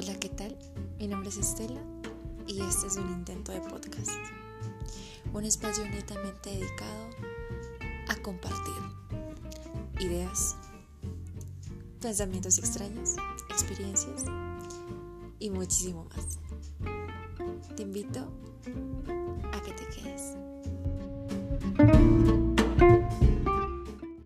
Hola, ¿qué tal? Mi nombre es Estela y este es un intento de podcast. Un espacio netamente dedicado a compartir ideas, pensamientos extraños, experiencias y muchísimo más. Te invito